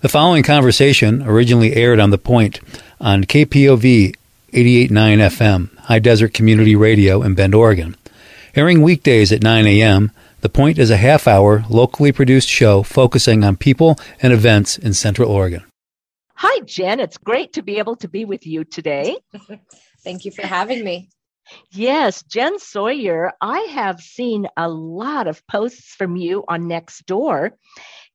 The following conversation originally aired on The Point on KPOV 88.9 FM, High Desert Community Radio in Bend, Oregon. Airing weekdays at 9 a.m., The Point is a half hour, locally produced show focusing on people and events in Central Oregon. Hi, Jen. It's great to be able to be with you today. Thank you for having me. Yes, Jen Sawyer, I have seen a lot of posts from you on Nextdoor,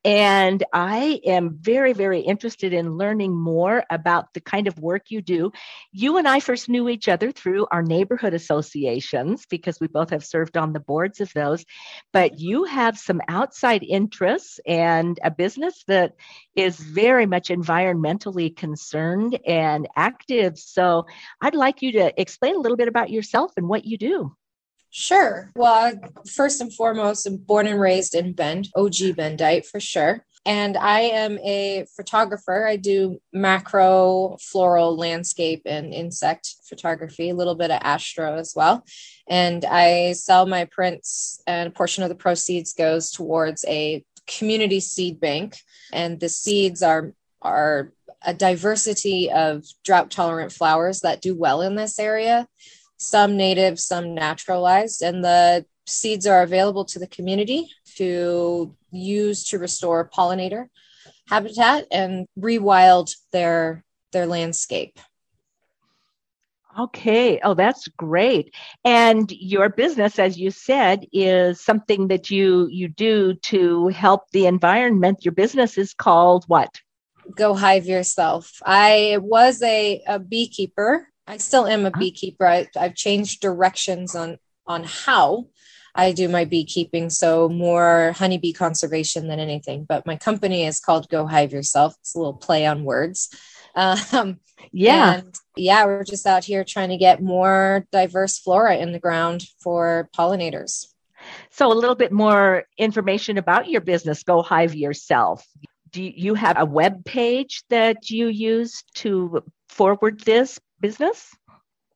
and I am very, very interested in learning more about the kind of work you do. You and I first knew each other through our neighborhood associations because we both have served on the boards of those. But you have some outside interests and a business that is very much environmentally concerned and active. So I'd like you to explain a little bit about yourself and what you do. Sure. Well, first and foremost, I'm born and raised in Bend, OG Bendite for sure. And I am a photographer. I do macro, floral, landscape, and insect photography, a little bit of astro as well. And I sell my prints, and a portion of the proceeds goes towards a community seed bank. And the seeds are are a diversity of drought tolerant flowers that do well in this area some native, some naturalized, and the seeds are available to the community to use to restore pollinator habitat and rewild their their landscape. Okay. Oh, that's great. And your business, as you said, is something that you you do to help the environment. Your business is called what? Go Hive Yourself. I was a, a beekeeper I still am a beekeeper. I, I've changed directions on on how I do my beekeeping. So more honeybee conservation than anything. But my company is called Go Hive Yourself. It's a little play on words. Um, yeah. yeah, we're just out here trying to get more diverse flora in the ground for pollinators. So a little bit more information about your business, Go Hive Yourself. Do you have a web page that you use to forward this business?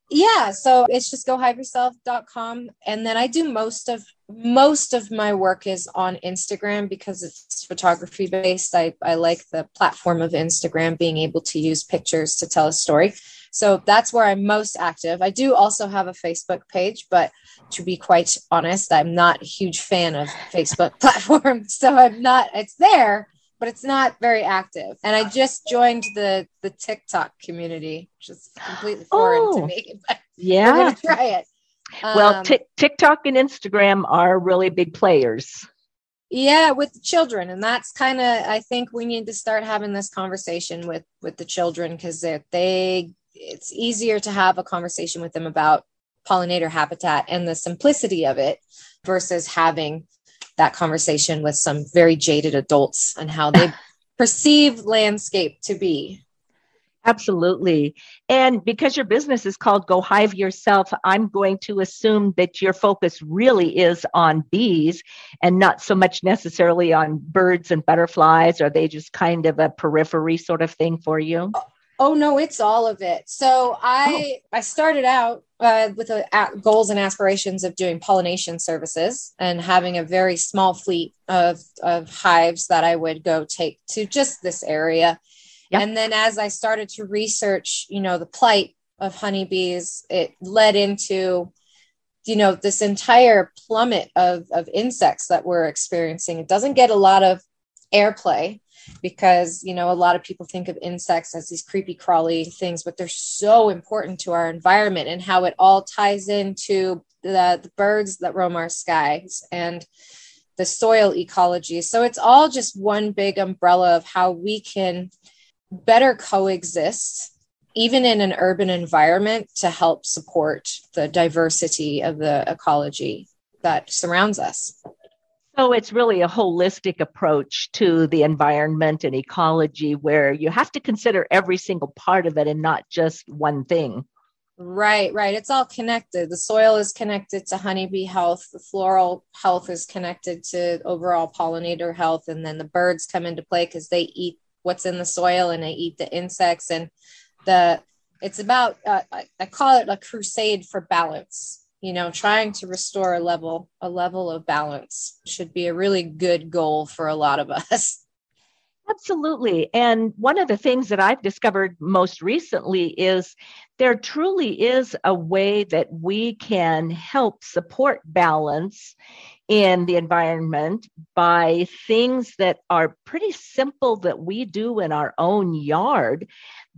Yeah, so it's just gohiveyourself.com and then I do most of most of my work is on Instagram because it's photography based. I I like the platform of Instagram being able to use pictures to tell a story. So that's where I'm most active. I do also have a Facebook page, but to be quite honest, I'm not a huge fan of Facebook platform. So I'm not it's there, but it's not very active. And I just joined the the TikTok community, which is completely foreign oh, to me. But yeah, we're gonna try it. Well, um, t- TikTok and Instagram are really big players. Yeah, with children, and that's kind of I think we need to start having this conversation with with the children because they they it's easier to have a conversation with them about pollinator habitat and the simplicity of it versus having that conversation with some very jaded adults and how they perceive landscape to be. Absolutely. And because your business is called Go Hive Yourself, I'm going to assume that your focus really is on bees and not so much necessarily on birds and butterflies. Are they just kind of a periphery sort of thing for you? Uh, Oh no, it's all of it. So I oh. I started out uh, with a, goals and aspirations of doing pollination services and having a very small fleet of of hives that I would go take to just this area. Yep. And then as I started to research, you know, the plight of honeybees, it led into you know this entire plummet of of insects that we're experiencing. It doesn't get a lot of airplay because you know a lot of people think of insects as these creepy crawly things but they're so important to our environment and how it all ties into the, the birds that roam our skies and the soil ecology. So it's all just one big umbrella of how we can better coexist even in an urban environment to help support the diversity of the ecology that surrounds us so it's really a holistic approach to the environment and ecology where you have to consider every single part of it and not just one thing. Right, right. It's all connected. The soil is connected to honeybee health, the floral health is connected to overall pollinator health, and then the birds come into play because they eat what's in the soil and they eat the insects. And the it's about uh, I call it a crusade for balance you know trying to restore a level a level of balance should be a really good goal for a lot of us Absolutely. And one of the things that I've discovered most recently is there truly is a way that we can help support balance in the environment by things that are pretty simple that we do in our own yard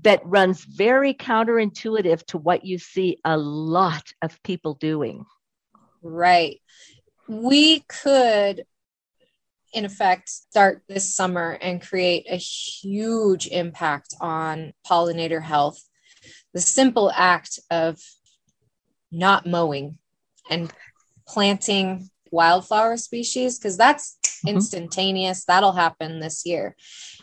that runs very counterintuitive to what you see a lot of people doing. Right. We could in effect start this summer and create a huge impact on pollinator health. The simple act of not mowing and planting wildflower species, because that's mm-hmm. instantaneous, that'll happen this year.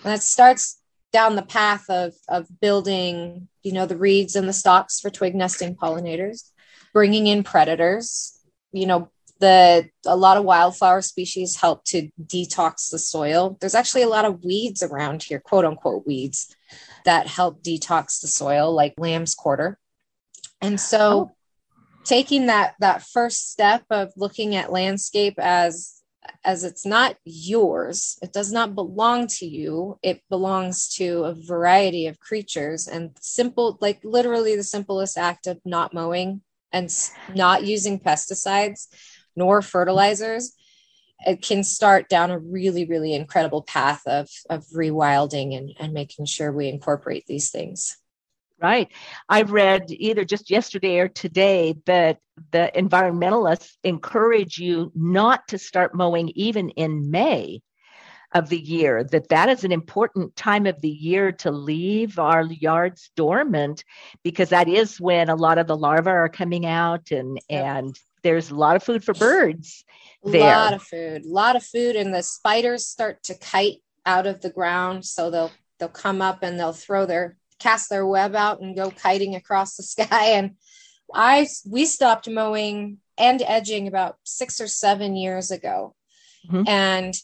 And it starts down the path of, of building, you know, the reeds and the stalks for twig nesting pollinators, bringing in predators, you know, the a lot of wildflower species help to detox the soil. There's actually a lot of weeds around here, quote unquote weeds, that help detox the soil, like lamb's quarter. And so, oh. Taking that that first step of looking at landscape as as it's not yours, it does not belong to you. It belongs to a variety of creatures. And simple, like literally the simplest act of not mowing and not using pesticides nor fertilizers, it can start down a really, really incredible path of, of rewilding and, and making sure we incorporate these things. Right. I read either just yesterday or today that the environmentalists encourage you not to start mowing even in May of the year that that is an important time of the year to leave our yards dormant because that is when a lot of the larvae are coming out and yep. and there's a lot of food for birds there. A lot of food, a lot of food, and the spiders start to kite out of the ground. So they'll they'll come up and they'll throw their cast their web out and go kiting across the sky. And I we stopped mowing and edging about six or seven years ago. Mm-hmm. And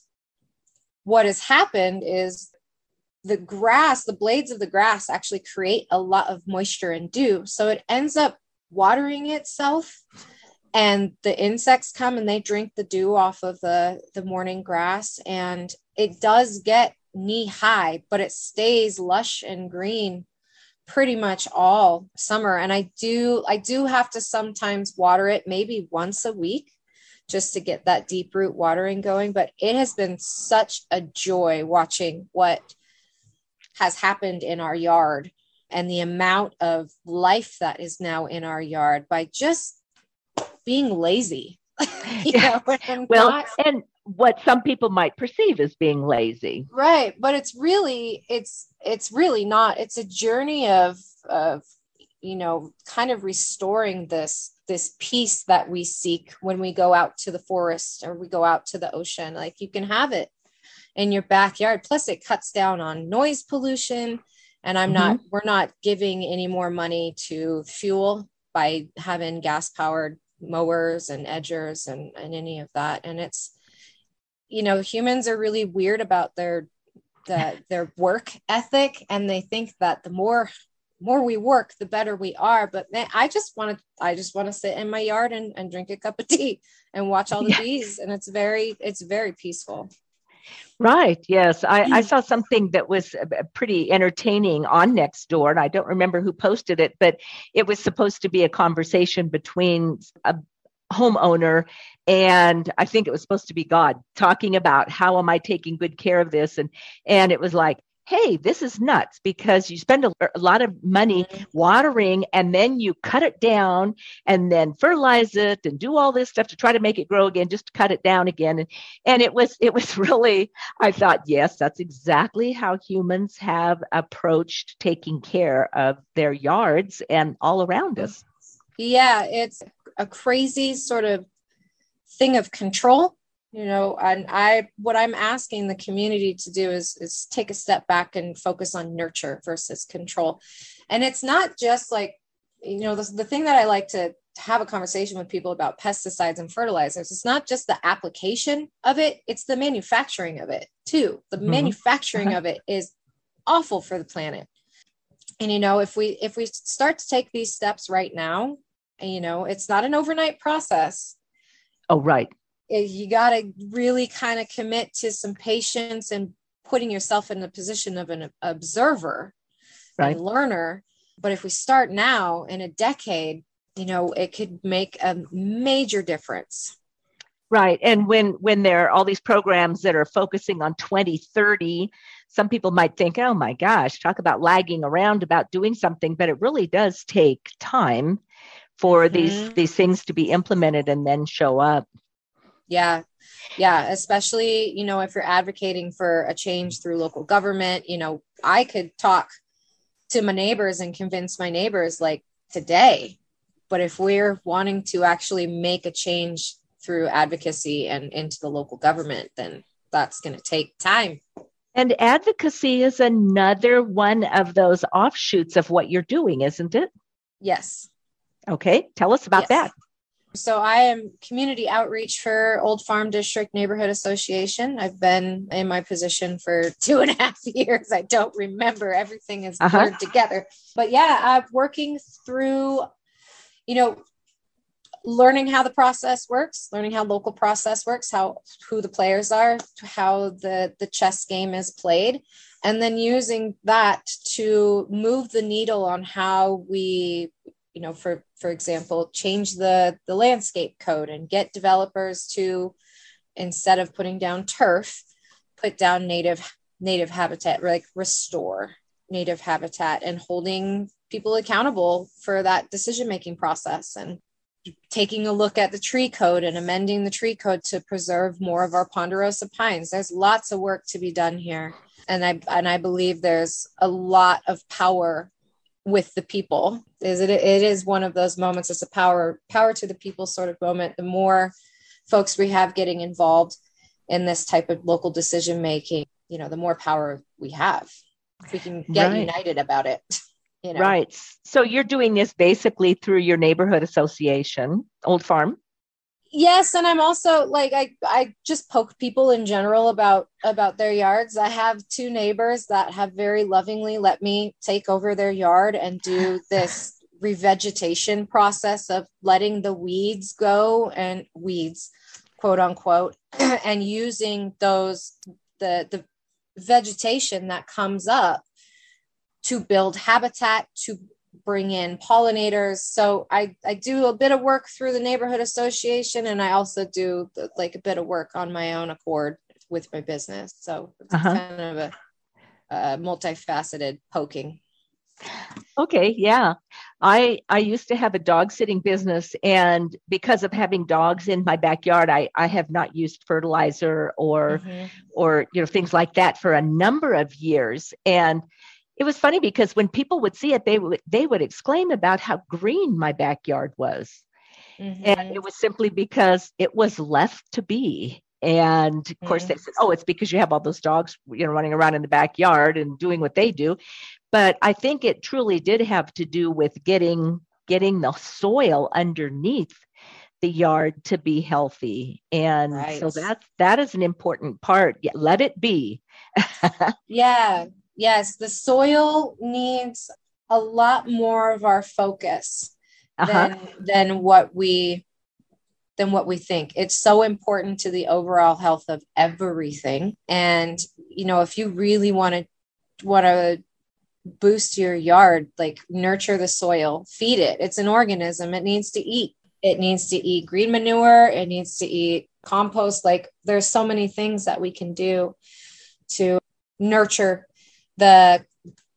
what has happened is the grass, the blades of the grass actually create a lot of moisture and dew. So it ends up watering itself and the insects come and they drink the dew off of the the morning grass and it does get knee high but it stays lush and green pretty much all summer and i do i do have to sometimes water it maybe once a week just to get that deep root watering going but it has been such a joy watching what has happened in our yard and the amount of life that is now in our yard by just being lazy. yeah. Know, well, not, and what some people might perceive as being lazy. Right, but it's really it's it's really not. It's a journey of of you know kind of restoring this this peace that we seek when we go out to the forest or we go out to the ocean like you can have it in your backyard plus it cuts down on noise pollution and i'm mm-hmm. not we're not giving any more money to fuel by having gas powered mowers and edgers and, and any of that. And it's, you know, humans are really weird about their the, their work ethic and they think that the more more we work the better we are but man, i just want to i just want to sit in my yard and, and drink a cup of tea and watch all the yeah. bees and it's very it's very peaceful Right. Yes. I, I, mm. saw something that was uh, pretty entertaining on Nextdoor, And I don't remember who posted it, but it was supposed to be a conversation between a homeowner and I think it was supposed to be God talking about how am I taking good care of this? And and it was like, hey, this is nuts because you spend a, a, lot of money mm-hmm. watering and then you cut it down and then fertilize it and do all this stuff to try to make it grow again, just to cut it down again. And, and it was, it was really, I thought, yes, that's exactly how humans have approached taking care of their yards and all around us. Yeah, it's a crazy sort of thing of control you know and i what i'm asking the community to do is is take a step back and focus on nurture versus control. And it's not just like you know the, the thing that i like to have a conversation with people about pesticides and fertilizers it's not just the application of it it's the manufacturing of it too. The mm-hmm. manufacturing of it is awful for the planet. And you know if we if we start to take these steps right now you know it's not an overnight process oh right eh, you got to really kind of commit to some patience and putting yourself in the position of an observer right. and learner. But if we start now in a decade, you know, it could make a major difference. Right. And when when there are all these programs that are focusing on 2030, some people might think, oh my gosh, talk about lagging around about doing something, but it really does take time for mm-hmm. these these things to be implemented and then show up. Yeah. Yeah, especially, you know, if you're advocating for a change through local government, you know, I could talk to my neighbors and convince my neighbors like today. But if we're wanting to actually make a change through advocacy and into the local government, then that's going to take time. And advocacy is another one of those offshoots of what you're doing, isn't it? Yes. Okay, tell us about yes. that. So I am community outreach for Old Farm District Neighborhood Association. I've been in my position for two and a half years. I don't remember. Everything is uh-huh. blurred together. But yeah, I'm working through, you know, learning how the process works, learning how local process works, how who the players are, how the the chess game is played, and then using that to move the needle on how we you know for for example change the the landscape code and get developers to instead of putting down turf put down native native habitat like restore native habitat and holding people accountable for that decision making process and taking a look at the tree code and amending the tree code to preserve more of our ponderosa pines. There's lots of work to be done here. And i and i believe there's a lot of power with the people is it it is one of those moments. It's a power power to the people sort of moment. The more folks we have getting involved in this type of local decision making you know the more power we have. We can get right. united about it you know. Right. So you're doing this basically through your neighborhood association old farm yes and i'm also like i i just poke people in general about about their yards. I have two neighbors that have very lovingly let me take over their yard and do this revegetation process of letting the weeds go and weeds quote unquote and using those the the vegetation that comes up to build habitat to bring in pollinators. So I, I do a bit of work through the neighborhood association and I also do like a bit of work on my own accord with my business. So it's uh-huh. kind of a, a multifaceted poking. Okay, yeah. I I used to have a dog sitting business and because of having dogs in my backyard, I I have not used fertilizer or mm-hmm. or you know things like that for a number of years and it was funny because when people would see it, they would they would exclaim about how green my backyard was. Mm-hmm. And it was simply because it was left to be. And of course, mm-hmm. they said, "Oh, it's because you have all those dogs, you know, running around in the backyard and doing what they do." But I think it truly did have to do with getting getting the soil underneath the yard to be healthy, and right. so that that is an important part. Let it be. yeah, yes, the soil needs a lot more of our focus uh-huh. than than what we than what we think. It's so important to the overall health of everything. And you know, if you really want to want to boost your yard, like nurture the soil, feed it. It's an organism. It needs to eat. It needs to eat green manure. It needs to eat compost. Like there's so many things that we can do to nurture the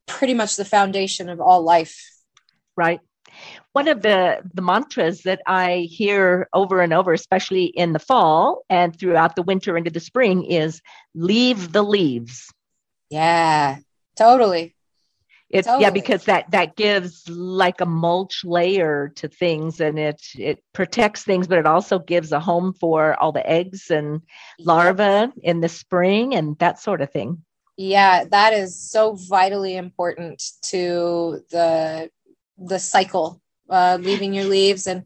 pretty much the foundation of all life. Right. One of the, the mantras that I hear over and over, especially in the fall and throughout the winter into the spring, is leave the leaves. Yeah, totally. It's totally. yeah, because that that gives like a mulch layer to things and it it protects things, but it also gives a home for all the eggs and larvae in the spring and that sort of thing yeah that is so vitally important to the the cycle uh leaving your leaves and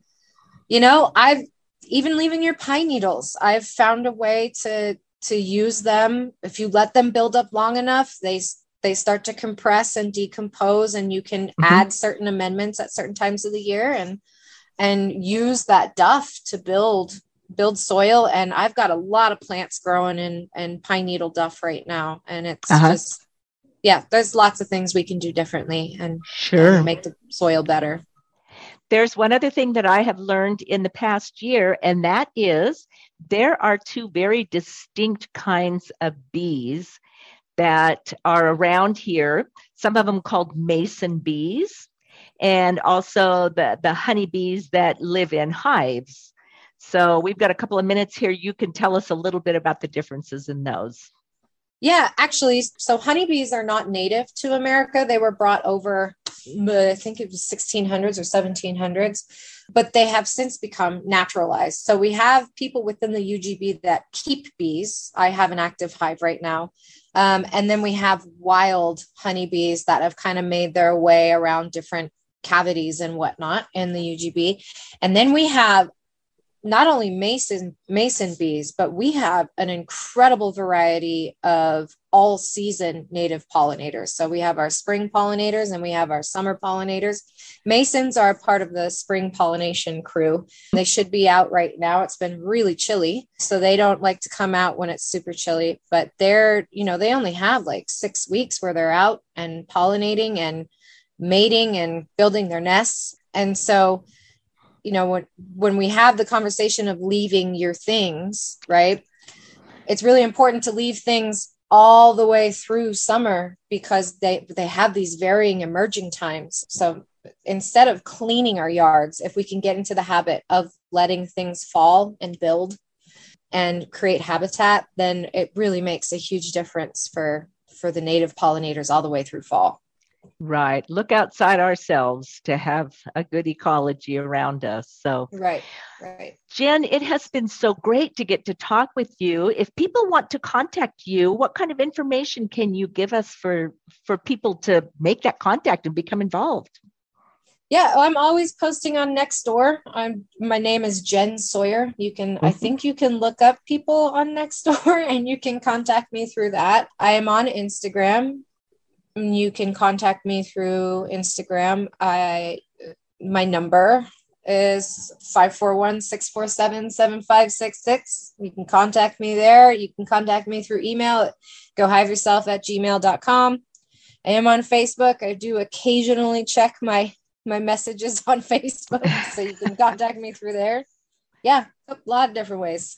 you know i've even leaving your pine needles i've found a way to to use them if you let them build up long enough they they start to compress and decompose and you can mm-hmm. add certain amendments at certain times of the year and and use that duff to build build soil. And I've got a lot of plants growing in, in pine needle duff right now. And it's uh-huh. just, yeah, there's lots of things we can do differently and sure and make the soil better. There's one other thing that I have learned in the past year, and that is there are two very distinct kinds of bees that are around here. Some of them called mason bees, and also the, the honeybees that live in hives. So we've got a couple of minutes here. You can tell us a little bit about the differences in those. Yeah, actually, so honeybees are not native to America. They were brought over, I think it was 1600s or 1700s, but they have since become naturalized. So we have people within the UGB that keep bees. I have an active hive right now. Um, and then we have wild honeybees that have kind of made their way around different cavities and whatnot in the UGB. And then we have not only mason mason bees but we have an incredible variety of all season native pollinators. So we have our spring pollinators and we have our summer pollinators. Masons are part of the spring pollination crew. They should be out right now. It's been really chilly so they don't like to come out when it's super chilly but they're you know they only have like six weeks where they're out and pollinating and mating and building their nests. And so you know when when we have the conversation of leaving your things right? It's really important to leave things all the way through summer because they they have these varying emerging times. So instead of cleaning our yards if we can get into the habit of letting things fall and build and create habitat then it really makes a huge difference for for the native pollinators all the way through fall Right. Look outside ourselves to have a good ecology around us. So, right, right. Jen, it has been so great to get to talk with you. If people want to contact you, what kind of information can you give us for for people to make that contact and become involved? Yeah, I'm always posting on Nextdoor. I'm my name is Jen Sawyer. You can mm-hmm. I think you can look up people on Nextdoor and you can contact me through that. I am on Instagram you can contact me through Instagram. I my number is 541-647-7566. You can contact me there. You can contact me through email go hive yourself at gmail.com. I am on Facebook. I do occasionally check my my messages on Facebook. so you can contact me through there. Yeah, a lot of different ways.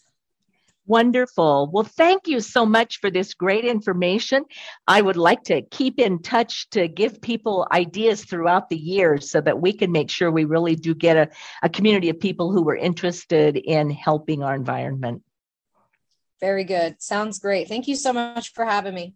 Wonderful. Well, thank you so much for this great information. I would like to keep in touch to give people ideas throughout the year so that we can make sure we really do get a, a community of people who are interested in helping our environment. Very good. Sounds great. Thank you so much for having me.